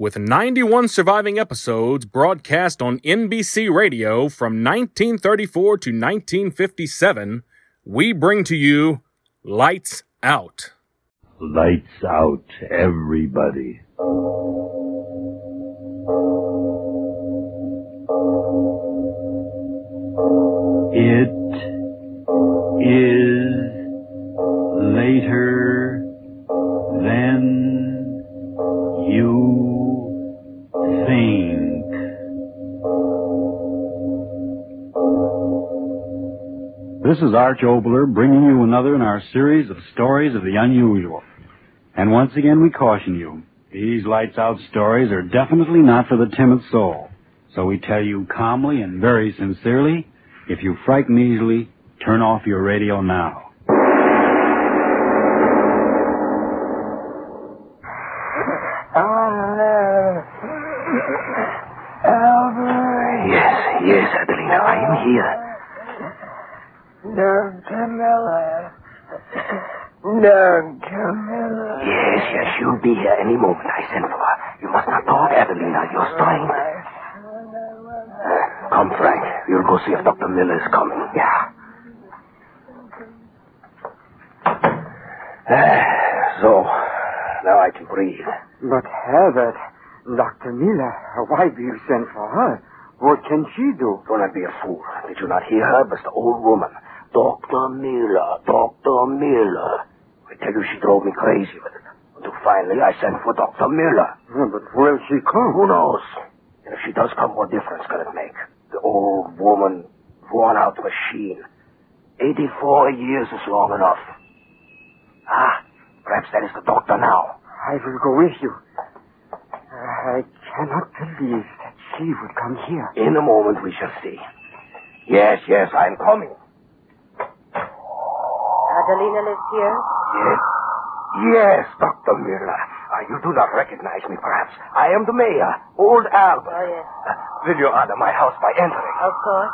with 91 surviving episodes broadcast on NBC Radio from 1934 to 1957, we bring to you Lights Out. Lights out, everybody. It is later is Arch Oboler bringing you another in our series of stories of the unusual. And once again we caution you, these lights out stories are definitely not for the timid soul. So we tell you calmly and very sincerely, if you frighten easily, turn off your radio now. Yes, yes, Adelina, I am here. Dr. Miller. Yes, yes, she'll be here any moment. I sent for her. You must not talk, Adelina. You're strained. Uh, come, Frank. We'll go see if Dr. Miller is coming. Yeah. Uh, so, now I can breathe. But Herbert, Dr. Miller, why do you send for her? What can she do? Do not be a fool. Did you not hear her? But the old woman. Dr. Miller, Dr. Miller. I tell you, she drove me crazy with it. Until finally I sent for Dr. Miller. But will she come? Who knows? And if she does come, what difference can it make? The old woman, worn out machine. 84 years is long enough. Ah, perhaps that is the doctor now. I will go with you. I cannot believe that she would come here. In a moment we shall see. Yes, yes, I'm coming. Adelina lives here? Yes, yes, Dr. Miller. Uh, you do not recognize me, perhaps. I am the mayor, old Albert. Oh, yes. Uh, will you honor my house by entering? Of course.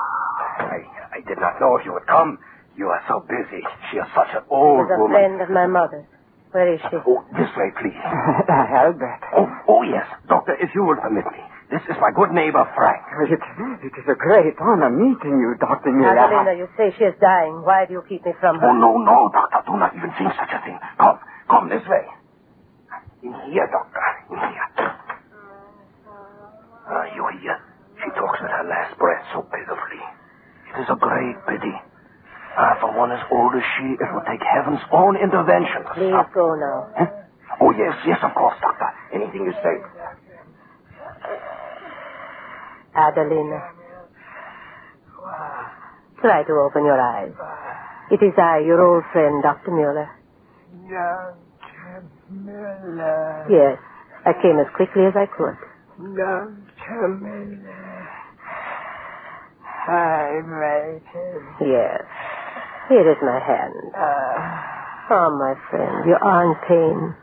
I, I did not know if you would come. You are so busy. She is such an She old was a woman. friend of my mother. Where is she? Oh, this way, please. Albert. Oh, oh, yes. Doctor, if you will permit me. This is my good neighbor, Frank. It, it is a great honor meeting you, Dr. Miller. Adelina, you say she is dying. Why do you keep me from her? Oh, no, no, Doctor. Do not even think such a thing. Come, come this way. In here, Doctor. In here. Ah, you hear? She talks with her last breath so pitifully. It is a great pity. Ah, for one as old as she, it will take heaven's own intervention to Please stop. go now. Huh? Oh, yes, yes, of course, Doctor. Anything you say. Adelina. Try to open your eyes. It is I, your old friend, Dr. Mueller. Dr. Miller. Yes, I came as quickly as I could. Dr. Miller. I waited. Yes. Here is my hand. Oh, my friend, your arm pain.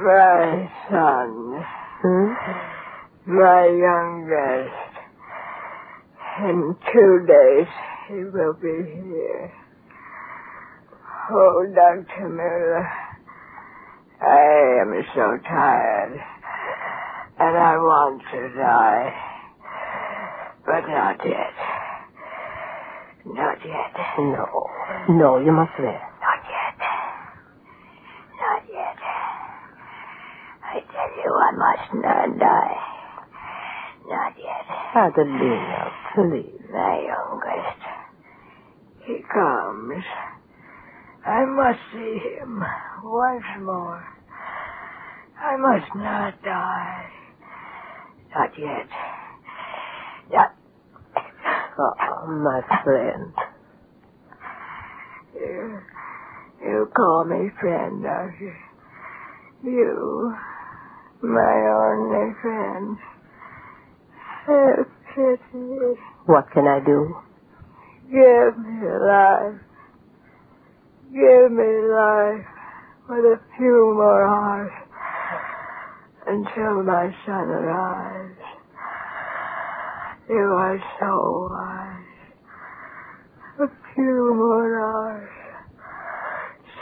My son, Hmm? My youngest. In two days, he will be here. Oh, Dr. Miller, I am so tired, and I want to die. But not yet. Not yet. No. No, you must rest. Not yet. Not yet. I tell you, I must not die. Not yet. Adelina, please. My youngest. He comes. I must see him once more. I must not die. Not yet. Not. Oh, my friend. You, you call me friend, don't you? You, my only friend. Have pity. What can I do? Give me life. Give me life with a few more hours until my son arrives. You are so wise. A few more hours.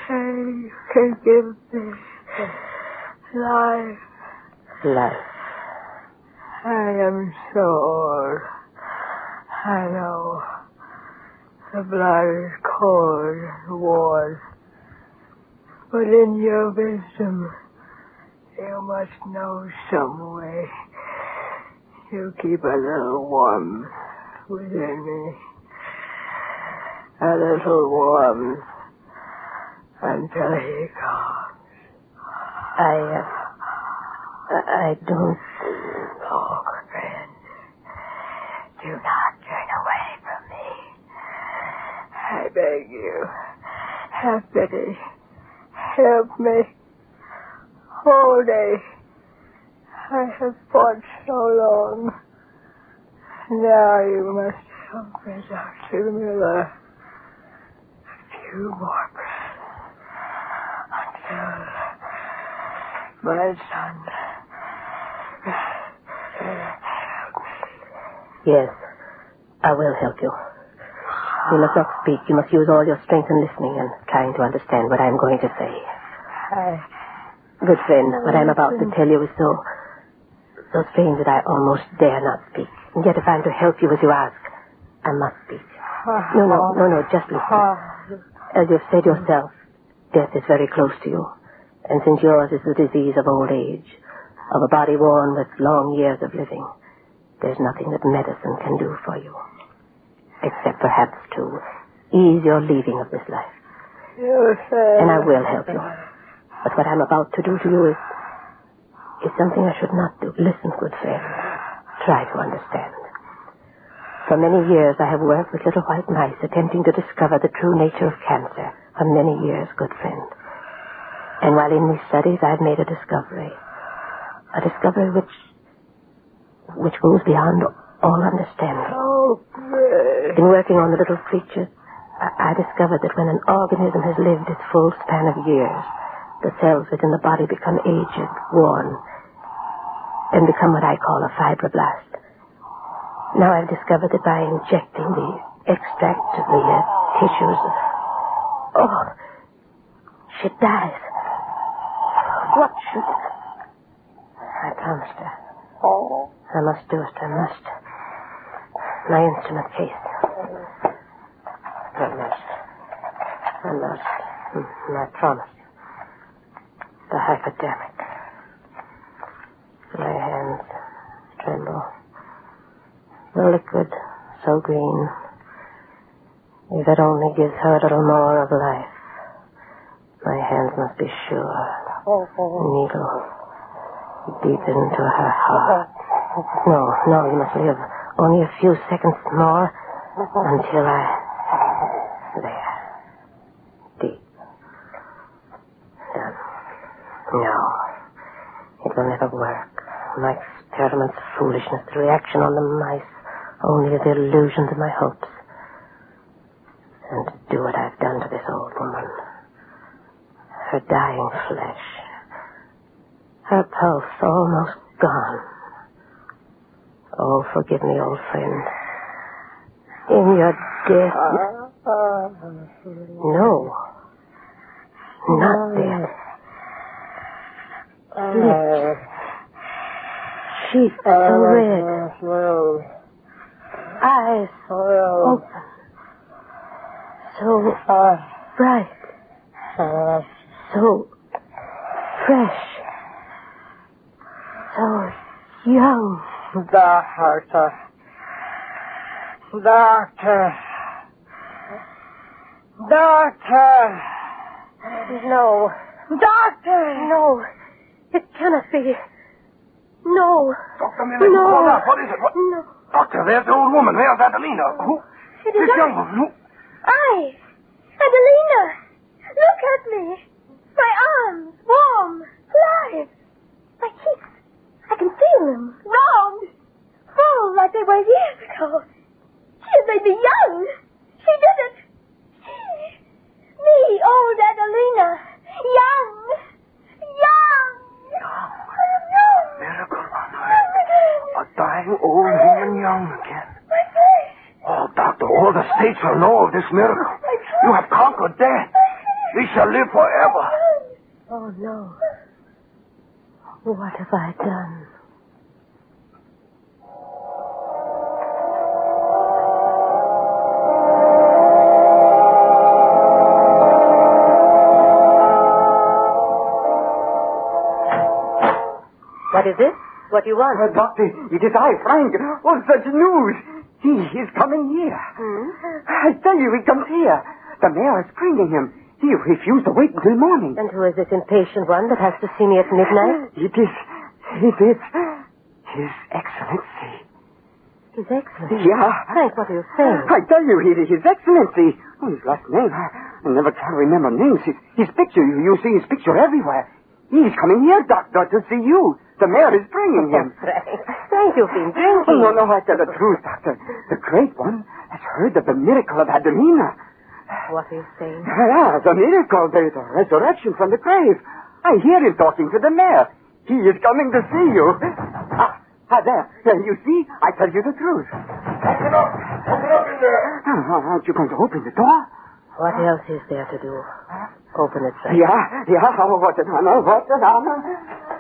Say you can give me life. Life. I am sure. I know. The blood is cold and worn. But in your wisdom, you must know some way. You keep a little warmth within me. A little warmth until he comes. I, uh, I don't. Oh, friend, do not turn away from me. I beg you, have pity. Help me. Day, I have fought so long. Now you must help me, Dr. Miller. A few more breaths until my son Yes, I will help you. You must not speak. You must use all your strength in listening and trying to understand what I'm going to say. I, Good friend, what I'm about to tell you is so, so strange that I almost dare not speak. And yet if I'm to help you as you ask, I must speak. No, no, no, no, just listen. As you've said yourself, death is very close to you. And since yours is the disease of old age, of a body worn with long years of living, there's nothing that medicine can do for you. Except perhaps to ease your leaving of this life. You said... And I will help you. But what I'm about to do to you is, is something I should not do. Listen, good friend. Try to understand. For many years I have worked with little white mice attempting to discover the true nature of cancer. For many years, good friend. And while in these studies I've made a discovery. A discovery which, which goes beyond all understanding. Oh, Gray. In working on the little creatures, I, I discovered that when an organism has lived its full span of years, the cells within the body become aged, worn, and become what I call a fibroblast. Now I've discovered that by injecting the extract of the uh, tissues, oh, she dies. What should... I promised her. Oh. I must do it. I must. My instrument case. I must. I must. Mm, I promise. The hypodermic. My hands tremble. The liquid, so green. If it only gives her a little more of life. My hands must be sure. Needle. Deep into her heart. No, no, you must live. Only a few seconds more until I. There. Deep. Done. No. It will never work. My experiment's foolishness, the reaction on the mice, only the illusions of my hopes. And to do what I've done to this old woman. Her dying flesh. Her pulse almost gone. Oh, forgive me, old friend. In your death. No. Not death. Uh, Lips. Cheeks uh, so red. Eyes open. So uh, bright. So fresh. So young. Doctor. Doctor. Doctor. No. Doctor. No. It cannot be. No. Dr. Miller, No. hold on. What is it? What? No. Doctor, there's the old woman. There's Adelina. Who? It This is young I. woman. Who? I, Adelina, look at me. My arms, warm, live. My cheeks, I can feel them, round, full oh, like they were years ago. She may be young. She didn't. She, me, old Adelina, young, young. Young. Miracle on earth. A dying old woman young again. My face. Oh, doctor, all the states will know of this miracle. You have conquered death. We shall live forever. Oh, no. What have I done? What is it? What do you want? Uh, doctor, it is I, Frank. Oh, such news. He is coming here. Hmm? I tell you, he comes here. The mayor is bringing him. He refused to wait until morning. And who is this impatient one that has to see me at midnight? It is, it is His Excellency. His Excellency. Yeah. Frank, what are you saying? I tell you, it is His Excellency. Oh, his last name, I, I never can remember names. His, his picture, you, you see his picture everywhere. He's coming here, Doctor, to see you. The mayor is bringing him. Frank, Frank, you've been Oh, no, no, I tell the truth, Doctor. The great one has heard of the miracle of Adelina. What are you saying? Yeah, the miracle, the, the resurrection from the grave. I hear him talking to the mayor. He is coming to see you. Ah, ah there. There, you see? I tell you the truth. Open up. Open up in there. Ah, aren't you going to open the door? What else is there to do? Open it, sir. Yeah, yeah. Oh, what an honor, what an honor.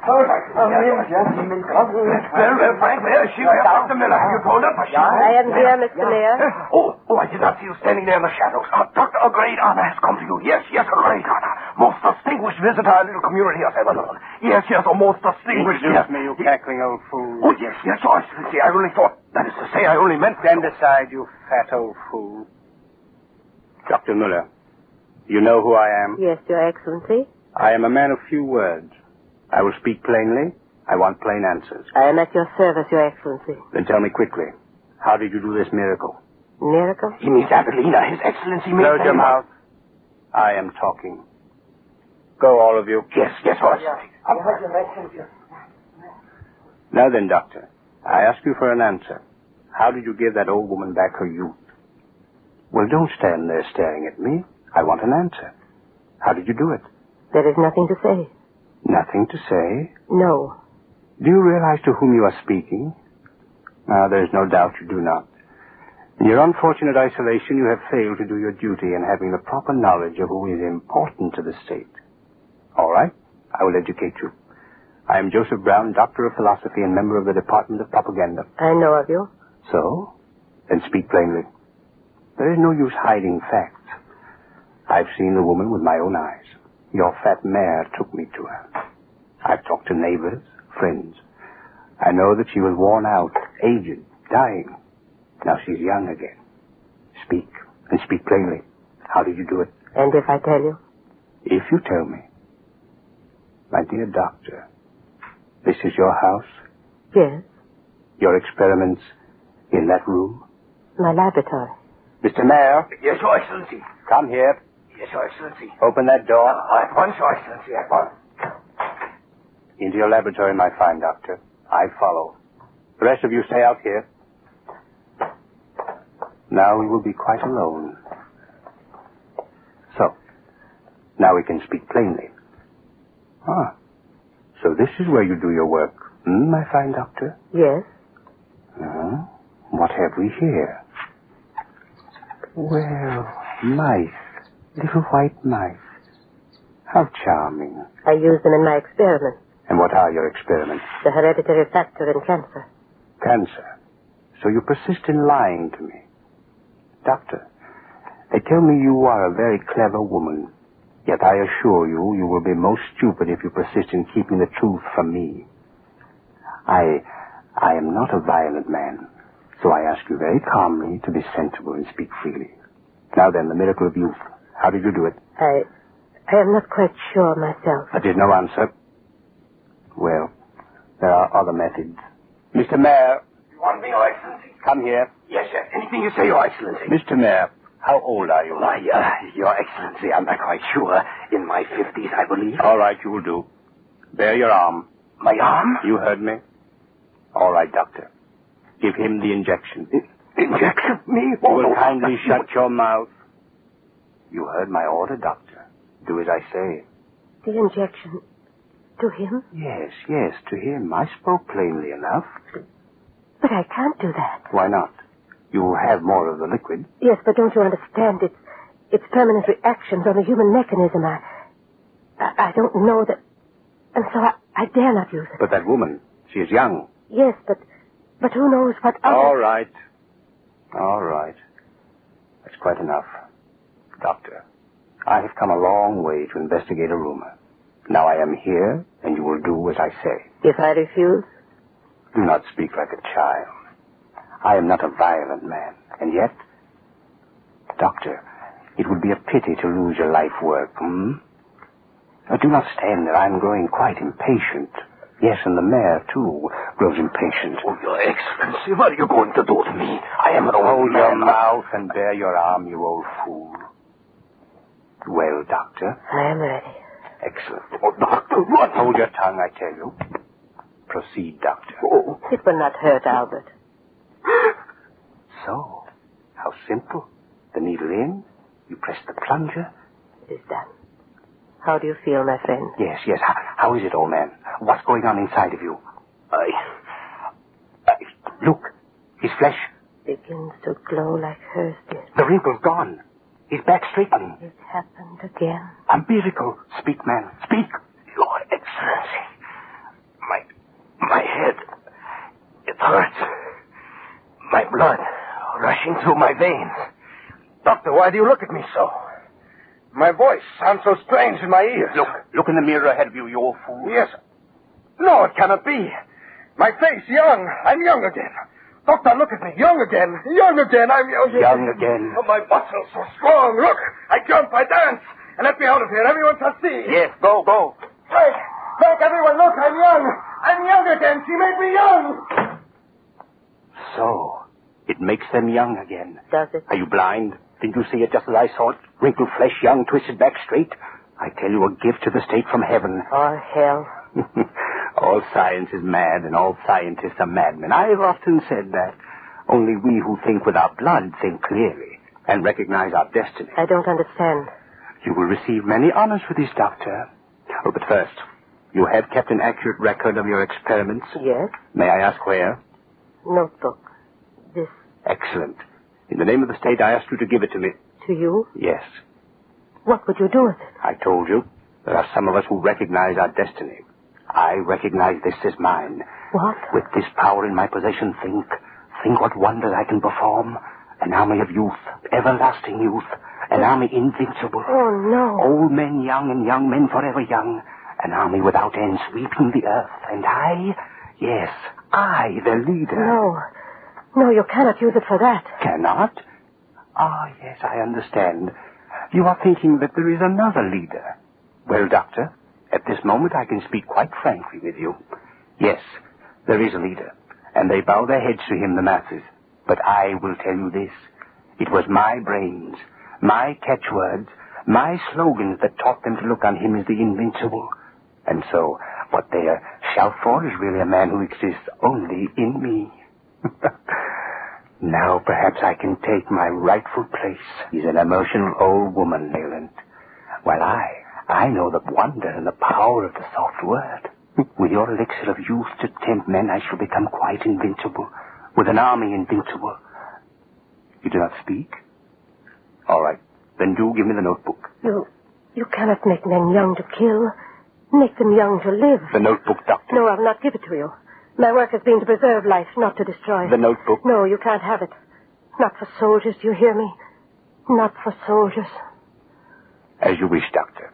Oh, yes, yes, he may come. Well, well, Frank, there she is, Dr. Miller. Have you told her, she I am here, Mr. Mayor. Oh, oh, I did not see you standing there in the shadows. Uh, doctor, a great honor has come to you. Yes, yes, a great honor. Most distinguished visitor our little community has ever known. Yes, yes, a most distinguished. yes. me, you cackling old fool. Oh, yes, yes, Your Excellency. I only thought, that is to say, I only meant... Stand aside, you fat old fool. Dr. Muller, you know who I am? Yes, Your Excellency. I am a man of few words. I will speak plainly. I want plain answers. I am at your service, Your Excellency. Then tell me quickly, how did you do this miracle? Miracle? He means Adelina. His Excellency means... Close your mouth. I am talking. Go, all of you. Yes, yes, Your Excellency. Now then, Doctor, I ask you for an answer. How did you give that old woman back her youth? Well, don't stand there staring at me. I want an answer. How did you do it? There is nothing to say. Nothing to say. No. Do you realize to whom you are speaking? Ah, there is no doubt you do not. In your unfortunate isolation, you have failed to do your duty in having the proper knowledge of who is important to the state. All right, I will educate you. I am Joseph Brown, Doctor of Philosophy and member of the Department of Propaganda. I know of you. So? Then speak plainly. There is no use hiding facts. I've seen the woman with my own eyes. Your fat mayor took me to her. I've talked to neighbors, friends. I know that she was worn out, aged, dying. Now she's young again. Speak, and speak plainly. How did you do it? And if I tell you? If you tell me. My dear doctor, this is your house? Yes. Your experiments in that room? My laboratory. Mr. Mayor, Yes, Your Excellency. come here. Yes, Your Excellency. Open that door. Uh, at once, Your Excellency, at once. Into your laboratory, my fine doctor. I follow. The rest of you stay out here. Now we will be quite alone. So, now we can speak plainly. Ah, so this is where you do your work, hmm, my fine doctor? Yes. Uh, what have we here? Well, mice. Little white mice. How charming. I use them in my experiments. And what are your experiments? The hereditary factor in cancer. Cancer. So you persist in lying to me. Doctor, they tell me you are a very clever woman. Yet I assure you, you will be most stupid if you persist in keeping the truth from me. I, I am not a violent man. So I ask you very calmly to be sensible and speak freely. Now then, the miracle of youth. How did you do it? I, I am not quite sure myself. That is no answer. Well, there are other methods. Mr. Mayor, You want me, Your Excellency? come here. Yes, yes. Anything you say, Your Excellency. Mr. Mayor, how old are you? Why, uh, Your Excellency, I'm not quite sure. In my fifties, I believe. All right, you will do. Bare your arm. My arm? You heard me? All right, doctor. Give him the injection. Injection? Me? You Oh, will no. kindly shut your mouth. You heard my order, Doctor. Do as I say. The injection. To him? Yes, yes, to him. I spoke plainly enough. But I can't do that. Why not? You will have more of the liquid. Yes, but don't you understand? It's, it's permanent reactions on the human mechanism. I, I, I don't know that. And so I, I dare not use it. But that woman, she is young. Yes, but, but who knows what other... All right. All right. That's quite enough. Doctor, I have come a long way to investigate a rumor. Now I am here, and you will do as I say. If I refuse? Do not speak like a child. I am not a violent man, and yet, Doctor, it would be a pity to lose your life work, hmm? Now, do not stand there. I'm growing quite impatient. Yes, and the mayor, too, grows impatient. Oh, Your Excellency, what are you going to do to me? I am an old Hold your mouth and bare your arm, you old fool. Well, Doctor, I am ready. excellent. Oh, doctor, what? Hold your tongue, I tell you. Proceed, Doctor. Oh, It will not hurt Albert. So, how simple. The needle in, you press the plunger. It is done. How do you feel, my friend? Yes, yes. How, how is it, old man? What's going on inside of you? I... I look, his flesh, Begins to glow like hers did. the wrinkle's gone. His back straightening. It happened again. A miracle. Speak, man. Speak. Your Excellency, my... my head... it hurts. My blood rushing through my veins. Doctor, why do you look at me so? My voice sounds so strange in my ears. Look, look in the mirror ahead of you, you old fool. Yes. No, it cannot be. My face young. I'm young again. Doctor, look at me. Young again. Young again. I'm young. Young again. Oh, my muscles so strong. Look, I jump, I dance. And let me out of here. Everyone shall see. Yes, go, go. Frank, Frank, everyone, look, I'm young. I'm young again. She made me young. So, it makes them young again. Does it? Are you blind? Didn't you see it just as I saw it? Wrinkled flesh, young, twisted back straight? I tell you, a gift to the state from heaven. Or hell. All science is mad, and all scientists are madmen. I've often said that. Only we who think with our blood think clearly and recognize our destiny. I don't understand. You will receive many honors for this, Doctor. Oh, but first, you have kept an accurate record of your experiments. Yes? May I ask where? Notebook. This Excellent. In the name of the state, I ask you to give it to me. to you? Yes, What would you do with it? I told you. There are some of us who recognize our destiny. I recognize this as mine. What? With this power in my possession, think. Think what wonders I can perform. An army of youth, everlasting youth. An army invincible. Oh, no. Old men young and young men forever young. An army without end sweeping the earth. And I, yes, I, the leader. No. No, you cannot use it for that. Cannot? Ah, yes, I understand. You are thinking that there is another leader. Well, Doctor, at this moment I can speak quite frankly with you. Yes, there is a leader, and they bow their heads to him, the masses. But I will tell you this. It was my brains, my catchwords, my slogans that taught them to look on him as the invincible. And so, what they shout for is really a man who exists only in me. now perhaps I can take my rightful place. He's an emotional old woman, Leland. While I, I know the wonder and the power of the soft word. With your elixir of youth to tempt men, I shall become quite invincible. With an army invincible. You do not speak? All right. Then do give me the notebook. You, you cannot make men young to kill. Make them young to live. The notebook, Doctor. No, I'll not give it to you. My work has been to preserve life, not to destroy it. The notebook. No, you can't have it. Not for soldiers, do you hear me? Not for soldiers. As you wish, Doctor.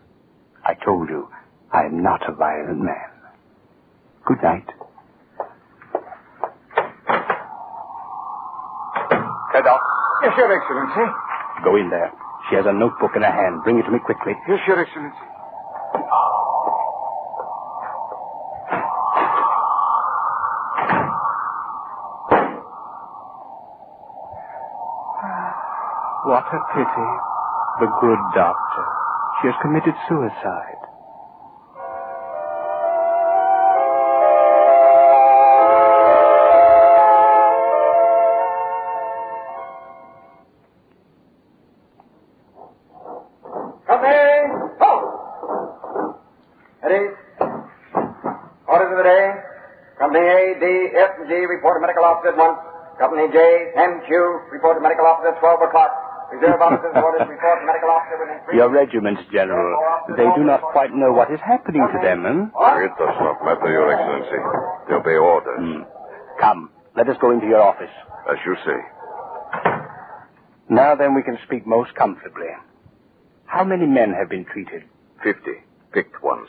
I told you, I am not a violent man. Good night. Cadoc, Yes, Your Excellency. go in there. She has a notebook in her hand. Bring it to me quickly. Yes, Your Excellency. What a pity. The good doctor. She has committed suicide. Oh. G, report to medical officer at once. Company J, MQ, report to medical officer at 12 o'clock. Reserve officers orders report medical officer within three... Your regiments, General, they do not quite know what is happening to them, huh? It does not matter, Your Excellency. They obey orders. Hmm. Come, let us go into your office. As you say. Now then, we can speak most comfortably. How many men have been treated? Fifty. Picked ones.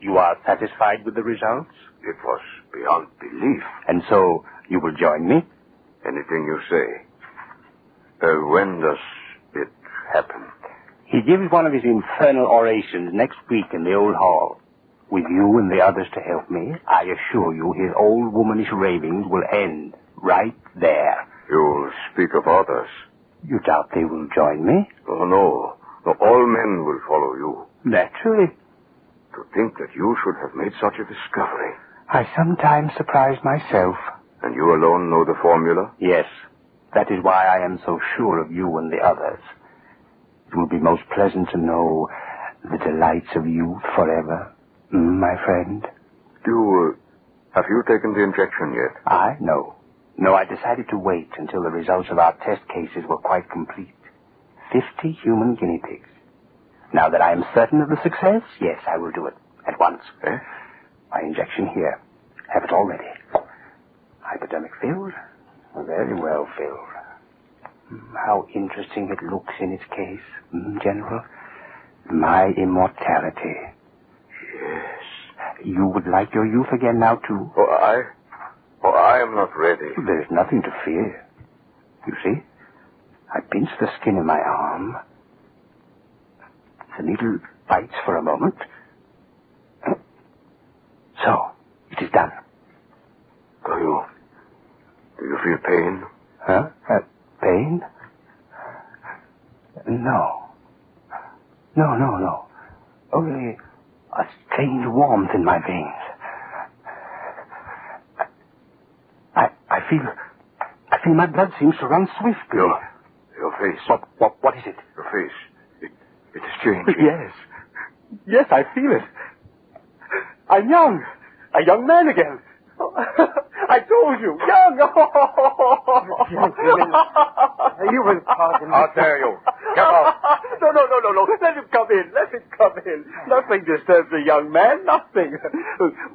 You are satisfied with the results? It was beyond belief. And so, you will join me? Anything you say. Uh, when does it happen? He gives one of his infernal orations next week in the old hall. With you and the others to help me, I assure you his old womanish ravings will end right there. You'll speak of others. You doubt they will join me? Oh, no. no. All men will follow you. Naturally. To think that you should have made such a discovery. I sometimes surprise myself. And you alone know the formula? Yes. That is why I am so sure of you and the others. It will be most pleasant to know the delights of youth forever, my friend. Do you, uh, have you taken the injection yet? I? No. No, I decided to wait until the results of our test cases were quite complete. Fifty human guinea pigs. Now that I am certain of the success, yes, I will do it. At once. Eh? My injection here. Have it all ready. Hypodermic filled? Very well. Mm, How interesting it looks in its case, mm, General. My immortality. Yes. You would like your youth again now, too? Oh, I? Oh, I am not ready. There's nothing to fear. You see? I pinch the skin in my arm. The needle bites for a moment. So, it is done. Do you? Do you feel pain? Huh? Uh, pain? No. No, no, no. Only a strange warmth in my veins. I, I feel, I feel my blood seems to run swiftly. Your, your face. What, what, what is it? Your face. It, it is changing. Yes. Yes, I feel it. I'm young. A young man again. I told you, young. You will pardon me. How dare you? Get out. No, no, no, no, no. Let him come in. Let him come in. Nothing disturbs a young man. Nothing.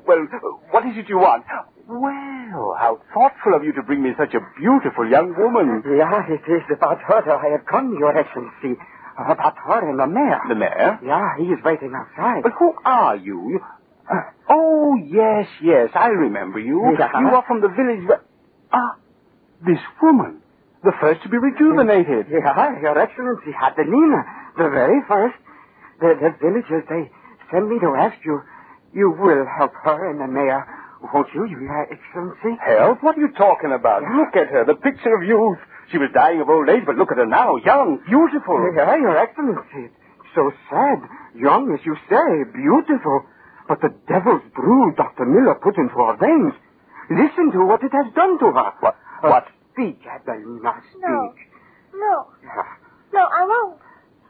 Well, what is it you want? Well, how thoughtful of you to bring me such a beautiful young woman. Yeah, it is about her that I have come, Your Excellency. About her and the mayor. The mayor? Yeah, he is waiting outside. But who are you? You... Oh, yes, yes, I remember you. Yeah. Uh-huh. You are from the village. where- Ah, this woman. The first to be rejuvenated. Yeah, uh-huh, Your Excellency, Adelina, the very first. The, the villagers, they send me to ask you. You will help her and the mayor, won't you, Your Excellency? Help? What are you talking about? Look at her, the picture of youth. She was dying of old age, but look at her now, young, beautiful. Yeah, uh-huh, Your Excellency. So sad. Young, as you say, beautiful. But the devil's brew Dr. Miller put into her veins. Listen to what it has done to her. What? Uh, What? Speak, Adelina, speak. No. No. Yeah. No, I won't.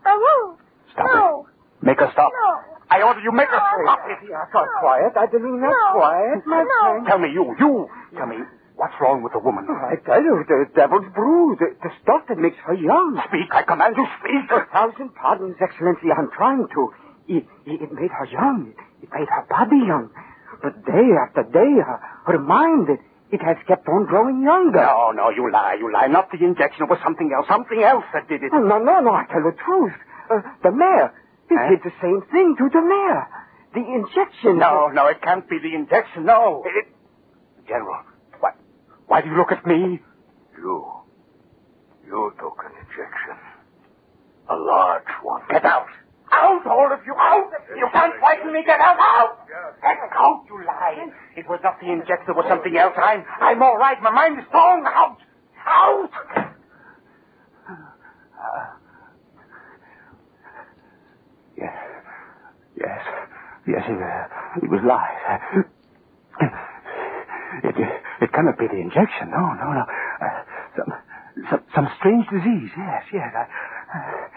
I won't. Stop no. it. Make her stop. No. I order you make her No. stop it. Yeah, quiet, quiet, Adelina, No. quiet, my No. friend. Tell me, you, you. Tell me, what's wrong with the woman? I tell you, the devil's brew, the, the stuff that makes her young. Speak, I command you, speak. A thousand pardons, Excellency, I'm trying to. It, it, it made her young. It made her body young. But day after day, her, her mind, it, it has kept on growing younger. No, no, you lie, you lie. Not the injection. It was something else. Something else that did it. Oh, no, no, no, I tell the truth. Uh, the mayor, he Huh? did the same thing to the mayor. The injection. No, no, it can't be the injection. No. It... General, what? Why do you look at me? You. You took an injection. A large one. Get out. Out, all of you, out! You can't frighten me. Get out, out! Get out, you lie. It was not the injection. It was something else. I'm, I'm all right. My mind is strong. Out! Out! Yes. Yes. Yes, it, uh, it was lies. It, it cannot be the injection. No, no, no. Uh, some, some, some strange disease. Yes, yes. I, I,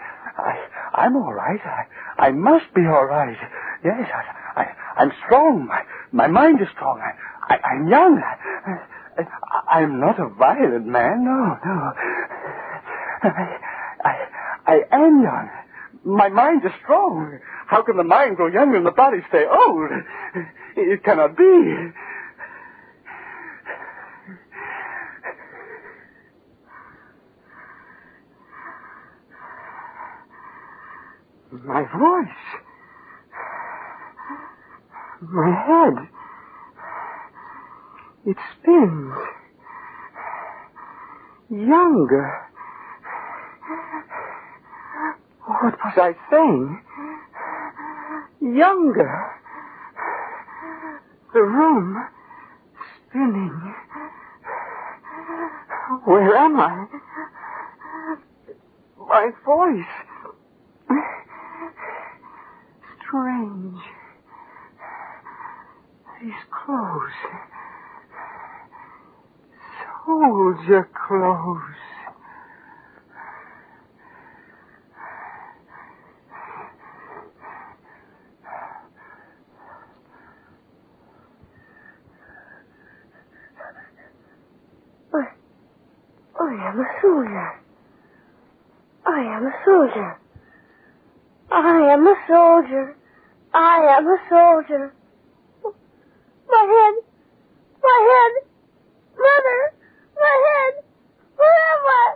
I'm all right. I, I must be all right. Yes, I, I, I'm strong. My, my mind is strong. I, I, I'm young. I, I, I'm not a violent man. No, no. I, I, I am young. My mind is strong. How can the mind grow young and the body stay old? It cannot be. My voice. My head. It spins. Younger. What was I saying? Younger. The room spinning. Where am I? My voice. Strange. These clothes. Soldier clothes. I, I am a soldier. I am a soldier. I am a soldier. I am a soldier. My head. My head. Mother. My head. Where am I?